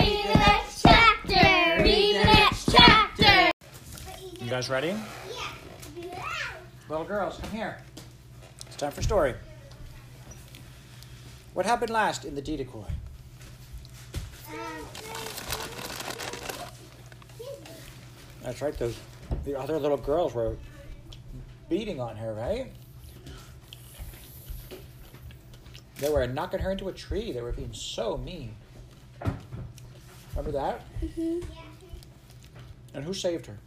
Read the next chapter. Read the next chapter. You guys ready? Yeah. Little girls, come here. It's time for story. What happened last in the Diddakoi? That's right, those the other little girls were beating on her, right? They were knocking her into a tree. They were being so mean. Remember that? Mm-hmm. And who saved her?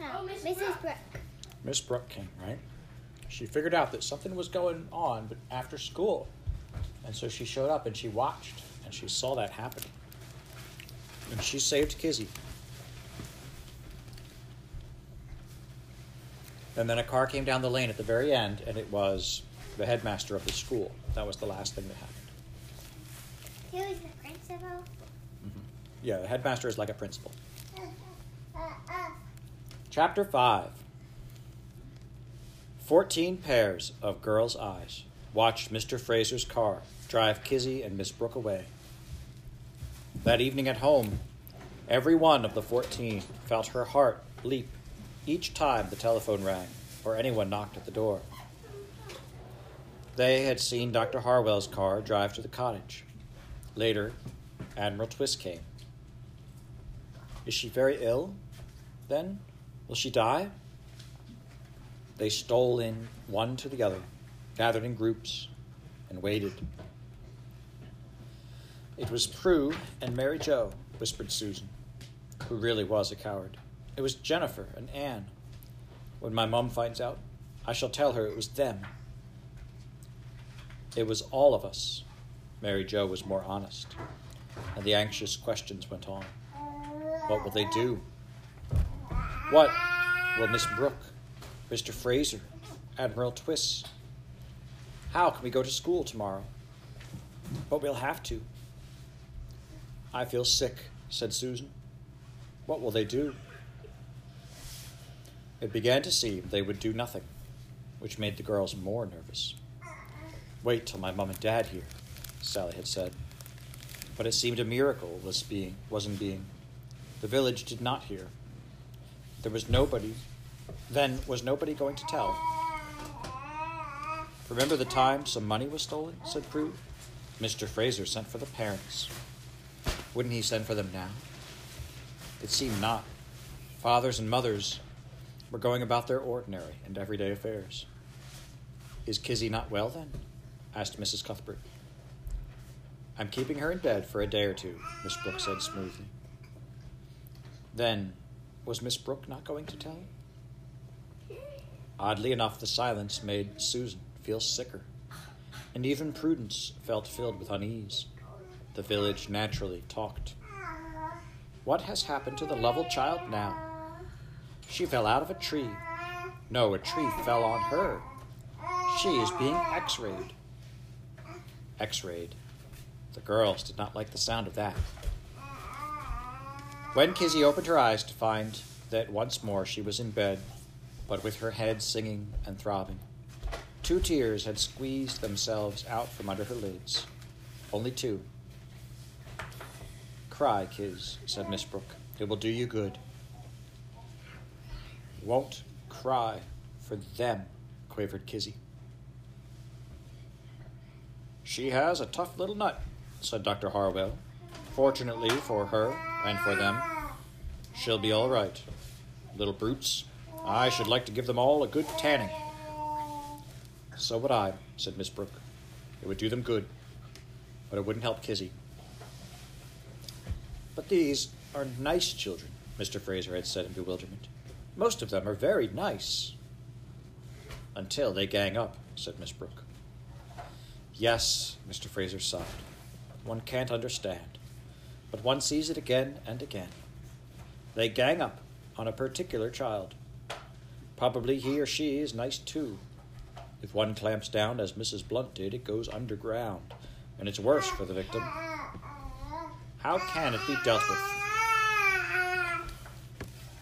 Oh, Mrs. Brooke. Miss Brooke came, right? She figured out that something was going on but after school. And so she showed up and she watched and she saw that happen. And she saved Kizzy. And then a car came down the lane at the very end and it was the headmaster of the school. That was the last thing that happened. Who is the principal? Yeah, the headmaster is like a principal. Chapter 5 Fourteen pairs of girls' eyes watched Mr. Fraser's car drive Kizzy and Miss Brooke away. That evening at home, every one of the fourteen felt her heart leap each time the telephone rang or anyone knocked at the door. They had seen Dr. Harwell's car drive to the cottage. Later, Admiral Twist came. Is she very ill? Then? Will she die? They stole in one to the other, gathered in groups, and waited. It was Prue and Mary Jo, whispered Susan, who really was a coward. It was Jennifer and Anne. When my mum finds out, I shall tell her it was them. It was all of us. Mary Jo was more honest, and the anxious questions went on. What will they do? What will Miss Brooke, Mr. Fraser, Admiral Twist? How can we go to school tomorrow? But we'll have to. I feel sick, said Susan. What will they do? It began to seem they would do nothing, which made the girls more nervous. Wait till my mum and dad hear, Sally had said. But it seemed a miracle was being wasn't being. The village did not hear. There was nobody. Then was nobody going to tell? Remember the time some money was stolen? said Prue. Mr. Fraser sent for the parents. Wouldn't he send for them now? It seemed not. Fathers and mothers were going about their ordinary and everyday affairs. Is Kizzy not well then? asked Mrs. Cuthbert. I'm keeping her in bed for a day or two, Miss Brooke said smoothly. Then, was Miss Brooke not going to tell? Oddly enough, the silence made Susan feel sicker, and even Prudence felt filled with unease. The village naturally talked. What has happened to the Lovell child now? She fell out of a tree. No, a tree fell on her. She is being x rayed. X rayed. The girls did not like the sound of that. When Kizzy opened her eyes to find that once more she was in bed, but with her head singing and throbbing, two tears had squeezed themselves out from under her lids. Only two. Cry, Kiz, said Miss Brooke. It will do you good. Won't cry for them, quavered Kizzy. She has a tough little nut, said Dr. Harwell. Fortunately for her and for them, she'll be all right. Little brutes, I should like to give them all a good tanning. So would I, said Miss Brooke. It would do them good, but it wouldn't help Kizzy. But these are nice children, Mr. Fraser had said in bewilderment. Most of them are very nice. Until they gang up, said Miss Brooke. Yes, Mr. Fraser sighed. One can't understand, but one sees it again and again. They gang up on a particular child. Probably he or she is nice too. If one clamps down, as Mrs. Blunt did, it goes underground, and it's worse for the victim. How can it be dealt with?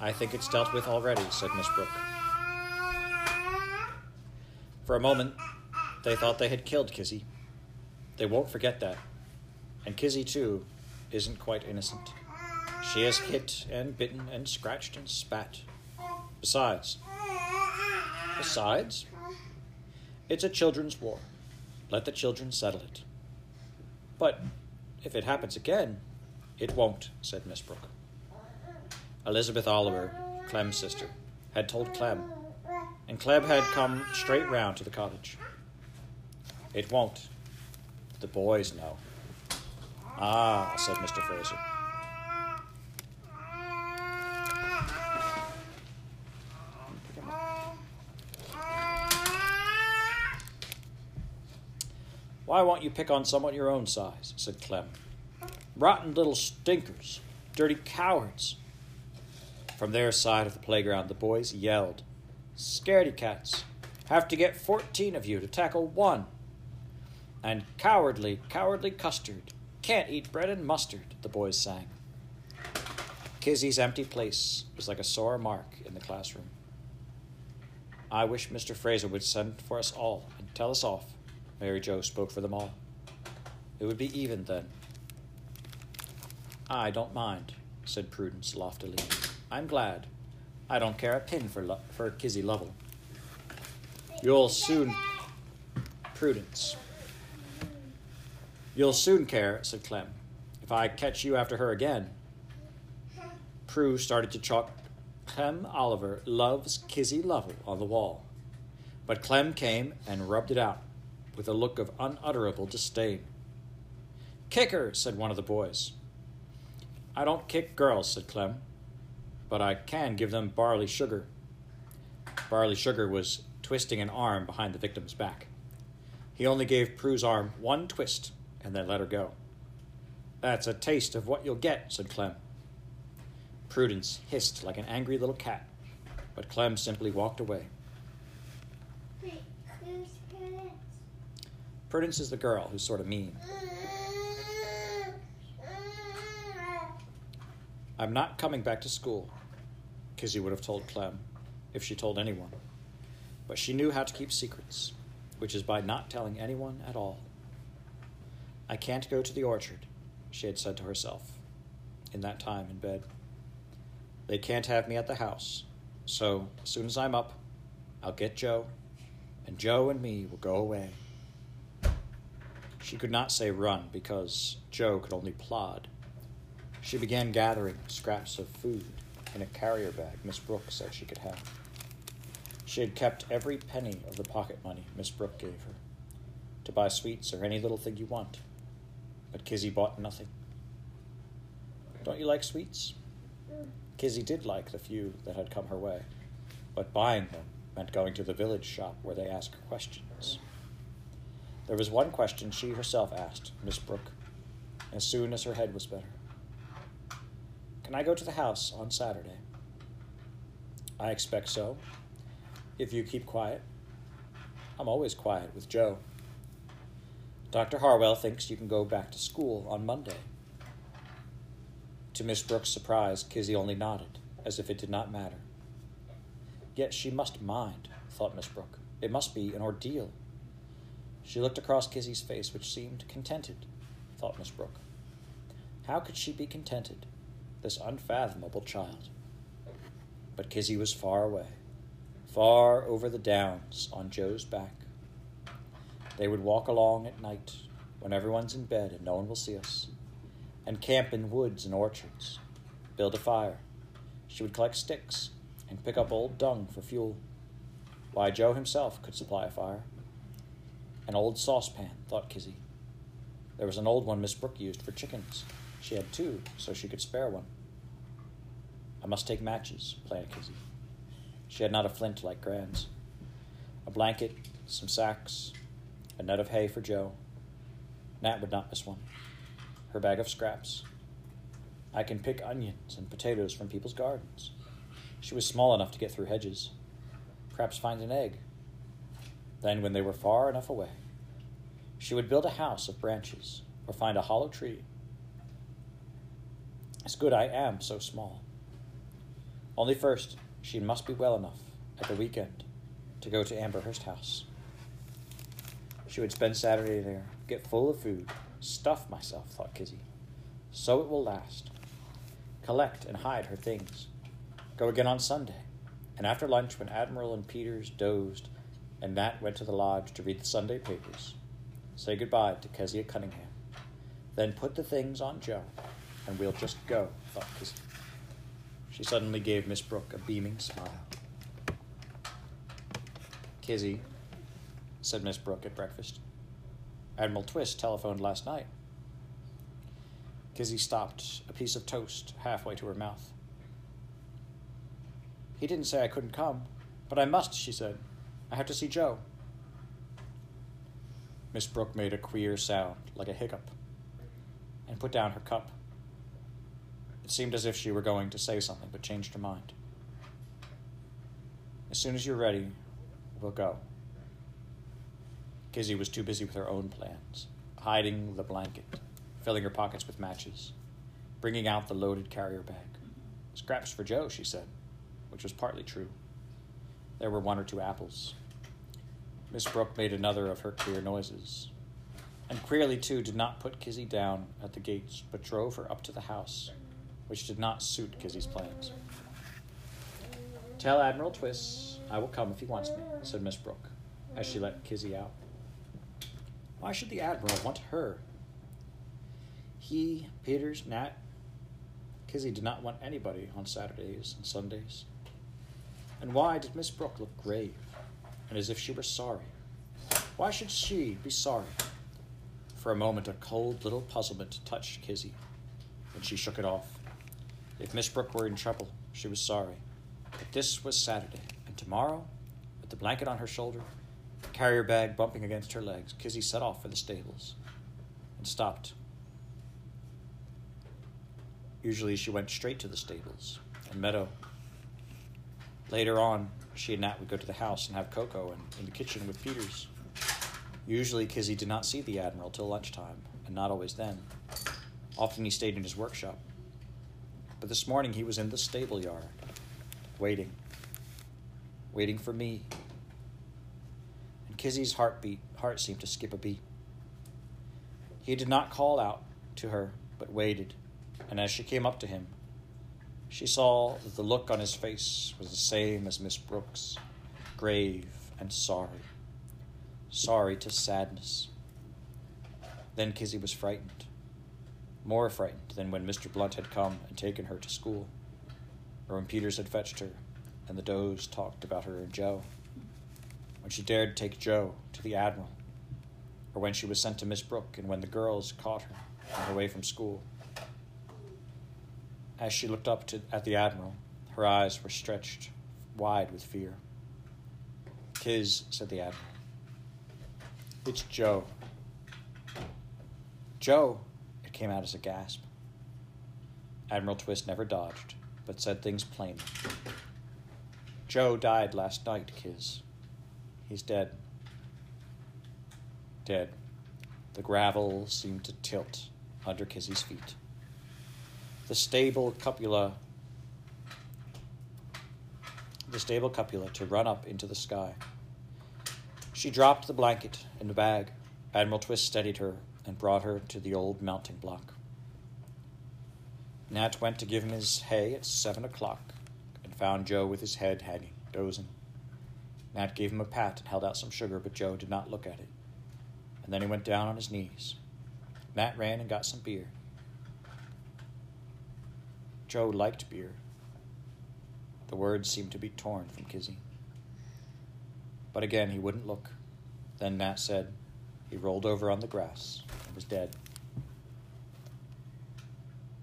I think it's dealt with already, said Miss Brooke. For a moment, they thought they had killed Kizzy. They won't forget that. And Kizzy, too, isn't quite innocent. She has hit and bitten and scratched and spat. Besides, besides, it's a children's war. Let the children settle it. But if it happens again, it won't, said Miss Brooke. Elizabeth Oliver, Clem's sister, had told Clem, and Clem had come straight round to the cottage. It won't. The boys know. Ah, said Mr. Fraser. Why won't you pick on someone your own size? said Clem. Rotten little stinkers, dirty cowards. From their side of the playground, the boys yelled, Scaredy cats, have to get fourteen of you to tackle one. And cowardly, cowardly custard, can't eat bread and mustard, the boys sang. Kizzy's empty place was like a sore mark in the classroom. I wish Mr. Fraser would send for us all and tell us off. Mary Jo spoke for them all. It would be even then. I don't mind, said Prudence loftily. I'm glad. I don't care a pin for, Lo- for Kizzy Lovell. You'll soon. Prudence. You'll soon care, said Clem, if I catch you after her again. Prue started to chalk Clem Oliver loves Kizzy Lovell on the wall. But Clem came and rubbed it out with a look of unutterable disdain. Kick her, said one of the boys. I don't kick girls, said Clem, but I can give them barley sugar. Barley sugar was twisting an arm behind the victim's back. He only gave Prue's arm one twist and then let her go. That's a taste of what you'll get, said Clem. Prudence hissed like an angry little cat, but Clem simply walked away. Wait, who's parents? Prudence is the girl who's sort of mean. I'm not coming back to school, Kizzy would have told Clem, if she told anyone. But she knew how to keep secrets, which is by not telling anyone at all. I can't go to the orchard, she had said to herself, in that time in bed. They can't have me at the house, so as soon as I'm up, I'll get Joe, and Joe and me will go away. She could not say run because Joe could only plod. She began gathering scraps of food in a carrier bag Miss Brooke said she could have. She had kept every penny of the pocket money Miss Brooke gave her to buy sweets or any little thing you want. But Kizzy bought nothing. Don't you like sweets? Kizzy did like the few that had come her way, but buying them meant going to the village shop where they asked questions. There was one question she herself asked Miss Brooke as soon as her head was better. Can I go to the house on Saturday? I expect so, if you keep quiet. I'm always quiet with Joe. Dr. Harwell thinks you can go back to school on Monday. To Miss Brooke's surprise, Kizzy only nodded, as if it did not matter. Yet she must mind, thought Miss Brooke. It must be an ordeal. She looked across Kizzy's face, which seemed contented, thought Miss Brooke. How could she be contented, this unfathomable child? But Kizzy was far away, far over the downs on Joe's back. They would walk along at night when everyone's in bed and no one will see us, and camp in woods and orchards, build a fire. She would collect sticks and pick up old dung for fuel. Why, Joe himself could supply a fire. An old saucepan, thought Kizzy. There was an old one Miss Brooke used for chickens. She had two, so she could spare one. I must take matches, planned Kizzy. She had not a flint like Gran's. A blanket, some sacks, a nut of hay for Joe. Nat would not miss one. Her bag of scraps. I can pick onions and potatoes from people's gardens. She was small enough to get through hedges. Perhaps find an egg. Then, when they were far enough away, she would build a house of branches or find a hollow tree. It's good I am so small. Only first, she must be well enough at the weekend to go to Amberhurst House. She would spend Saturday there, get full of food, stuff myself, thought Kizzy. So it will last. Collect and hide her things. Go again on Sunday. And after lunch, when Admiral and Peters dozed and Nat went to the lodge to read the Sunday papers, say goodbye to Kezia Cunningham. Then put the things on Joe, and we'll just go, thought Kizzy. She suddenly gave Miss Brooke a beaming smile. Kizzy, said Miss Brooke at breakfast. Admiral Twist telephoned last night. Kizzy stopped a piece of toast halfway to her mouth. He didn't say I couldn't come, but I must, she said. I have to see Joe. Miss Brooke made a queer sound, like a hiccup, and put down her cup. It seemed as if she were going to say something, but changed her mind. As soon as you're ready, we'll go. Kizzy was too busy with her own plans, hiding the blanket, filling her pockets with matches, bringing out the loaded carrier bag. Scraps for Joe, she said, which was partly true. There were one or two apples. Miss Brooke made another of her queer noises, and queerly, too, did not put Kizzy down at the gates, but drove her up to the house, which did not suit Kizzy's plans. Tell Admiral Twist I will come if he wants me, said Miss Brooke, as she let Kizzy out. Why should the Admiral want her? He, Peters, Nat, Kizzy did not want anybody on Saturdays and Sundays. And why did Miss Brooke look grave and as if she were sorry? Why should she be sorry? For a moment, a cold little puzzlement touched Kizzy, and she shook it off. If Miss Brooke were in trouble, she was sorry. But this was Saturday, and tomorrow, with the blanket on her shoulder, carrier bag bumping against her legs, Kizzy set off for the stables and stopped. Usually she went straight to the stables and Meadow. Later on, she and Nat would go to the house and have cocoa and in the kitchen with Peters. Usually Kizzy did not see the Admiral till lunchtime, and not always then. Often he stayed in his workshop. But this morning he was in the stable yard, waiting. Waiting for me. Kizzy's heartbeat heart seemed to skip a beat. He did not call out to her, but waited, and as she came up to him, she saw that the look on his face was the same as Miss Brooke's, grave and sorry, sorry to sadness. Then Kizzy was frightened, more frightened than when Mr. Blunt had come and taken her to school, or when Peters had fetched her and the does talked about her and Joe, when she dared take Joe to the Admiral, or when she was sent to Miss Brooke and when the girls caught her on her way from school. As she looked up to, at the Admiral, her eyes were stretched wide with fear. Kiz, said the Admiral. It's Joe. Joe, it came out as a gasp. Admiral Twist never dodged, but said things plainly. Joe died last night, Kiz. He's dead. Dead. The gravel seemed to tilt under Kizzy's feet the stable cupola the stable cupola to run up into the sky. She dropped the blanket in the bag. Admiral Twist steadied her and brought her to the old mounting block. Nat went to give him his hay at seven o'clock and found Joe with his head hanging, dozing. Nat gave him a pat and held out some sugar, but Joe did not look at it. And then he went down on his knees. Nat ran and got some beer. Joe liked beer. The words seemed to be torn from Kizzy. But again, he wouldn't look. Then Nat said he rolled over on the grass and was dead.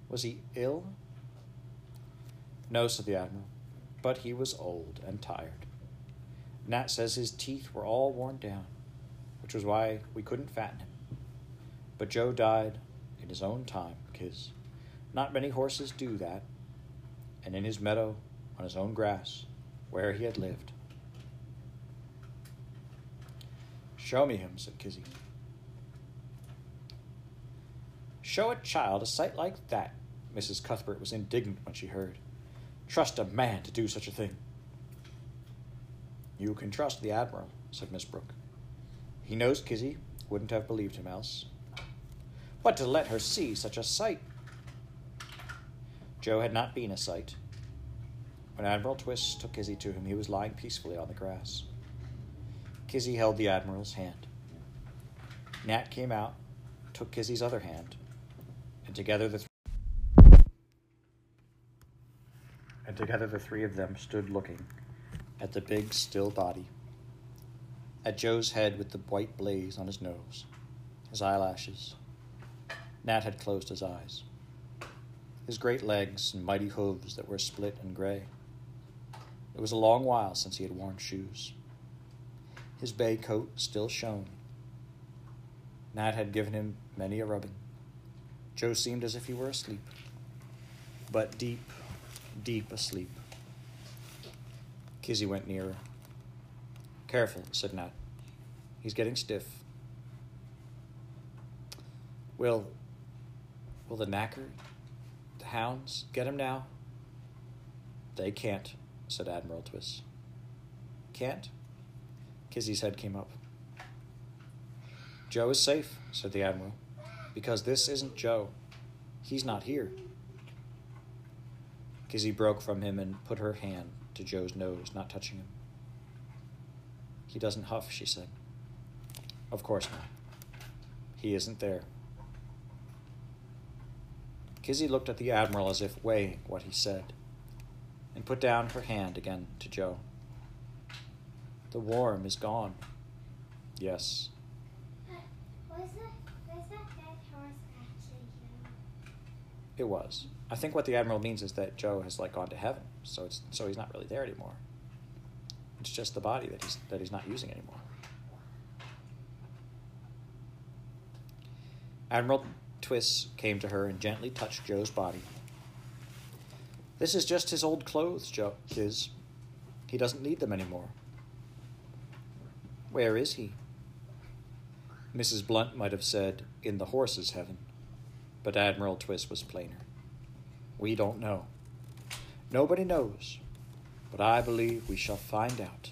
Was he ill? No, said the Admiral, but he was old and tired. Nat says his teeth were all worn down, which was why we couldn't fatten him. But Joe died in his own time, Kiz. Not many horses do that, and in his meadow, on his own grass, where he had lived. Show me him, said Kizzy. Show a child a sight like that, Mrs. Cuthbert was indignant when she heard. Trust a man to do such a thing. You can trust the Admiral, said Miss Brooke. He knows Kizzy wouldn't have believed him else. But to let her see such a sight, Joe had not been a sight. When Admiral Twist took Kizzy to him, he was lying peacefully on the grass. Kizzy held the Admiral's hand. Nat came out, took Kizzy's other hand, and together the th- and together the three of them stood looking at the big, still body, at Joe's head with the white blaze on his nose, his eyelashes. Nat had closed his eyes. His great legs and mighty hooves that were split and gray. It was a long while since he had worn shoes. His bay coat still shone. Nat had given him many a rubbing. Joe seemed as if he were asleep, but deep, deep asleep. Kizzy went nearer. Careful, said Nat. He's getting stiff. Will, will the knacker, the hounds, get him now? They can't, said Admiral Twist. Can't? Kizzy's head came up. Joe is safe, said the Admiral, because this isn't Joe. He's not here. Kizzy broke from him and put her hand to Joe's nose, not touching him. He doesn't huff, she said. Of course not. He isn't there. Kizzy looked at the Admiral as if weighing what he said, and put down her hand again to Joe. The worm is gone. Yes. That, that dead horse actually you? It was. I think what the admiral means is that Joe has like gone to heaven, so it's so he's not really there anymore. It's just the body that he's that he's not using anymore. Admiral Twist came to her and gently touched Joe's body. This is just his old clothes, Joe. His. He doesn't need them anymore. Where is he? Mrs. Blunt might have said, in the horse's heaven, but Admiral Twist was plainer. We don't know. Nobody knows, but I believe we shall find out.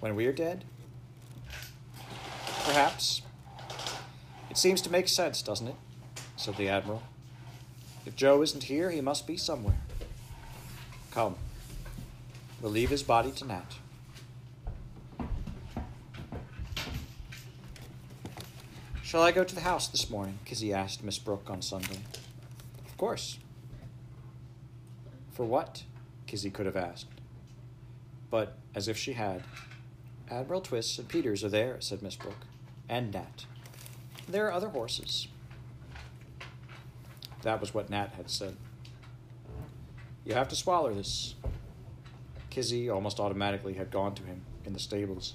When we are dead? Perhaps. It seems to make sense, doesn't it? said the Admiral. If Joe isn't here, he must be somewhere. Come. We'll leave his body to Shall I go to the house this morning? Kizzy asked Miss Brooke on Sunday. Of course. For what? Kizzy could have asked. But, as if she had, Admiral Twist and Peters are there, said Miss Brooke, and Nat. There are other horses. That was what Nat had said. You have to swallow this. Kizzy almost automatically had gone to him in the stables,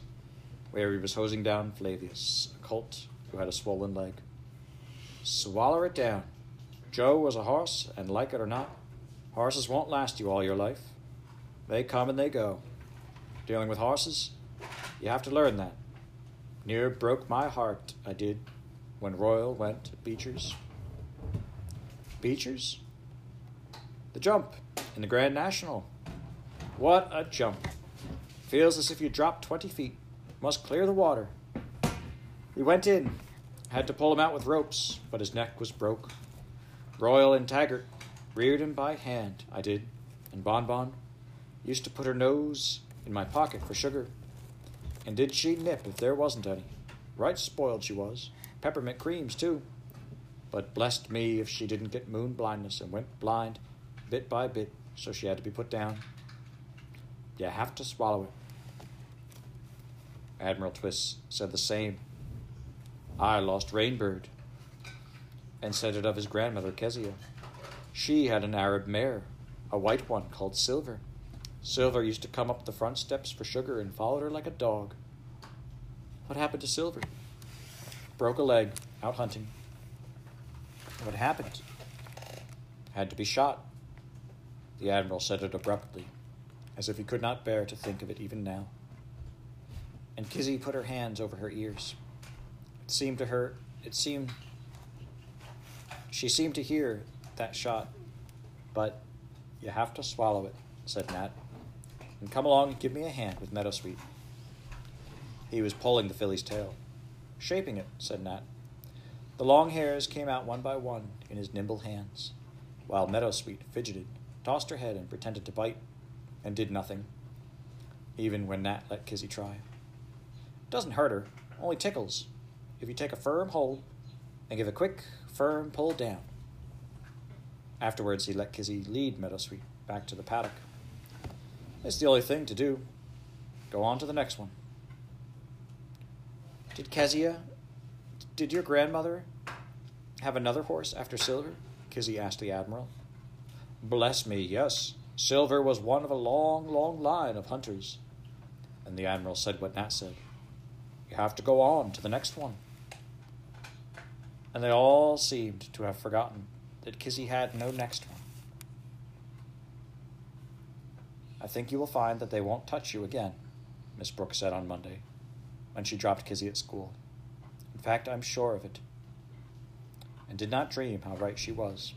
where he was hosing down Flavius, a colt who had a swollen leg. Swallow it down. Joe was a horse, and like it or not, horses won't last you all your life. They come and they go. Dealing with horses, you have to learn that. Near broke my heart, I did, when Royal went to Becher's. Becher's? The jump in the Grand National. What a jump. Feels as if you dropped 20 feet. Must clear the water. We went in. Had to pull him out with ropes, but his neck was broke. Royal and Taggart reared him by hand, I did, and Bon Bon used to put her nose in my pocket for sugar. And did she nip if there wasn't any? Right spoiled she was. Peppermint creams, too. But blessed me if she didn't get moon blindness and went blind bit by bit, so she had to be put down. You have to swallow it. Admiral Twist said the same. I lost Rainbird, and said it of his grandmother Kezia. She had an Arab mare, a white one called Silver. Silver used to come up the front steps for sugar and followed her like a dog. What happened to Silver? Broke a leg, out hunting. What happened? Had to be shot. The Admiral said it abruptly, as if he could not bear to think of it even now. And Kizzy put her hands over her ears. Seemed to her, it seemed, she seemed to hear that shot, but you have to swallow it, said Nat. And come along and give me a hand with Meadowsweet. He was pulling the filly's tail. Shaping it, said Nat. The long hairs came out one by one in his nimble hands. while Meadowsweet fidgeted, tossed her head, and pretended to bite, and did nothing, even when Nat let Kizzy try. Doesn't hurt her, only tickles, if you take a firm hold and give a quick, firm pull down. Afterwards, he let Kizzy lead Meadowsweet back to the paddock. It's the only thing to do. Go on to the next one. Did Kezia, did your grandmother have another horse after Silver? Kizzy asked the Admiral. Bless me, yes. Silver was one of a long, long line of hunters. And the Admiral said what Nat said. You have to go on to the next one. And they all seemed to have forgotten that Kizzy had no next one. I think you will find that they won't touch you again, Miss Brooks said on Monday, when she dropped Kizzy at school. In fact, I'm sure of it. And did not dream how right she was.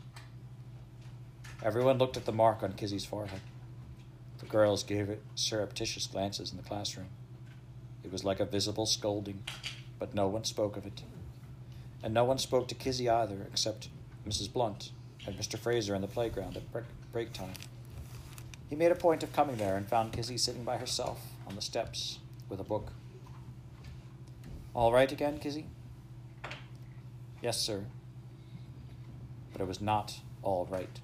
Everyone looked at the mark on Kizzy's forehead. The girls gave it surreptitious glances in the classroom. It was like a visible scolding, but no one spoke of it. And no one spoke to Kizzy either, except Mrs. Blunt and Mr. Fraser in the playground at break, time. He made a point of coming there and found Kizzy sitting by herself on the steps with a book. All right again, Kizzy? Yes, sir. But it was not all right.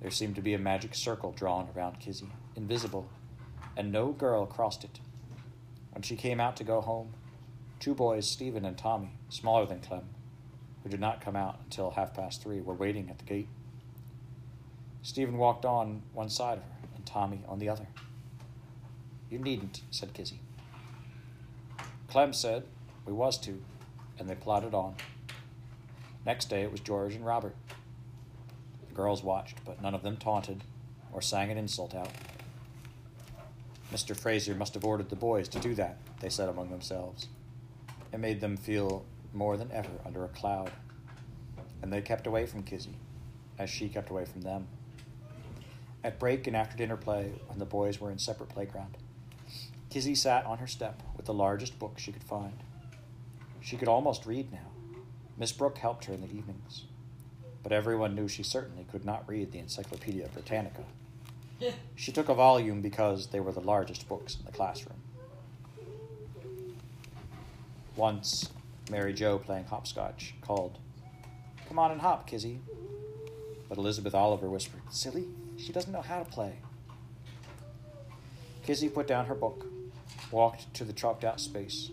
There seemed to be a magic circle drawn around Kizzy, invisible, and no girl crossed it. When she came out to go home, two boys, Stephen and Tommy, smaller than Clem, who did not come out until half past three, were waiting at the gate. Stephen walked on one side of her, and Tommy on the other. You needn't, said Kizzy. Clem said we was to, and they plodded on. Next day it was George and Robert. The girls watched, but none of them taunted or sang an insult out. Mr. Fraser must have ordered the boys to do that, they said among themselves. It made them feel more than ever under a cloud, and they kept away from Kizzy, as she kept away from them. At break and after dinner play, when the boys were in separate playground, Kizzy sat on her step with the largest book she could find. She could almost read now. Miss Brooke helped her in the evenings, but everyone knew she certainly could not read the Encyclopedia Britannica. She took a volume because they were the largest books in the classroom. Once, Mary Jo, playing hopscotch, called, Come on and hop, Kizzy. But Elizabeth Oliver whispered, Silly, she doesn't know how to play. Kizzy put down her book, walked to the chalked out space.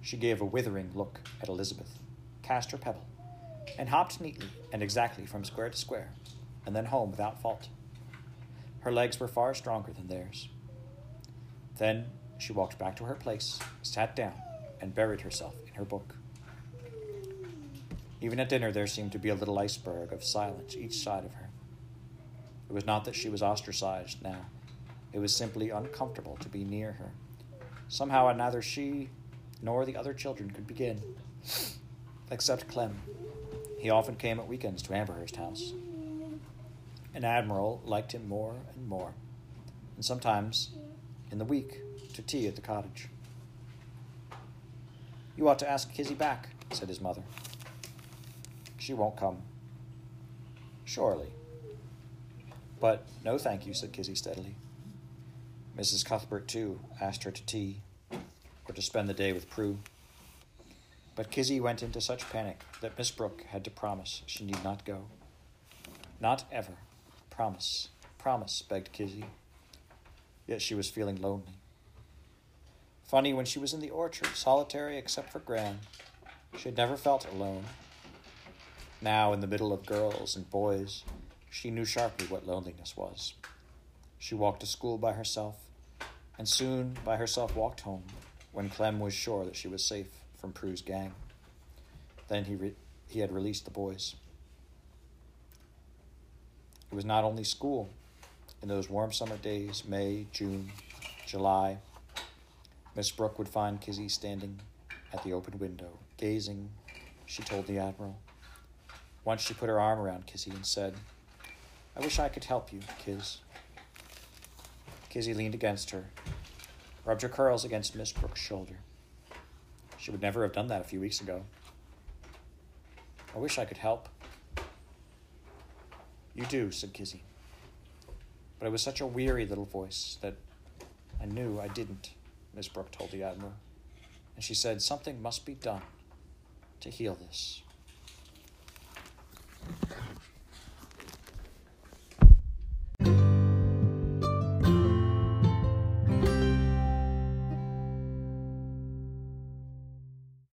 She gave a withering look at Elizabeth, cast her pebble, and hopped neatly and exactly from square to square, and then home without fault. Her legs were far stronger than theirs. Then she walked back to her place, sat down, and buried herself in her book. Even at dinner, there seemed to be a little iceberg of silence each side of her. It was not that she was ostracized now, it was simply uncomfortable to be near her. Somehow, neither she nor the other children could begin, except Clem. He often came at weekends to Amberhurst House. An admiral liked him more and more, and sometimes, in the week, to tea at the cottage. You ought to ask Kizzy back, said his mother. She won't come. Surely. But no thank you, said Kizzy steadily. Mrs. Cuthbert, too, asked her to tea or to spend the day with Prue. But Kizzy went into such panic that Miss Brooke had to promise she need not go. Not ever. Promise, promise, begged Kizzy. Yet she was feeling lonely. Funny, when she was in the orchard, solitary except for Gran, she had never felt alone. Now, in the middle of girls and boys, she knew sharply what loneliness was. She walked to school by herself, and soon by herself walked home when Clem was sure that she was safe from Prue's gang. Then he, re- he had released the boys. It was not only school. In those warm summer days, May, June, July, Miss Brooke would find Kizzy standing at the open window, gazing, she told the Admiral. Once she put her arm around Kizzy and said, I wish I could help you, Kiz. Kizzy leaned against her, rubbed her curls against Miss Brooke's shoulder. She would never have done that a few weeks ago. I wish I could help. You do, said Kizzy. But it was such a weary little voice that I knew I didn't, Miss Brooke told the Admiral. And she said something must be done to heal this.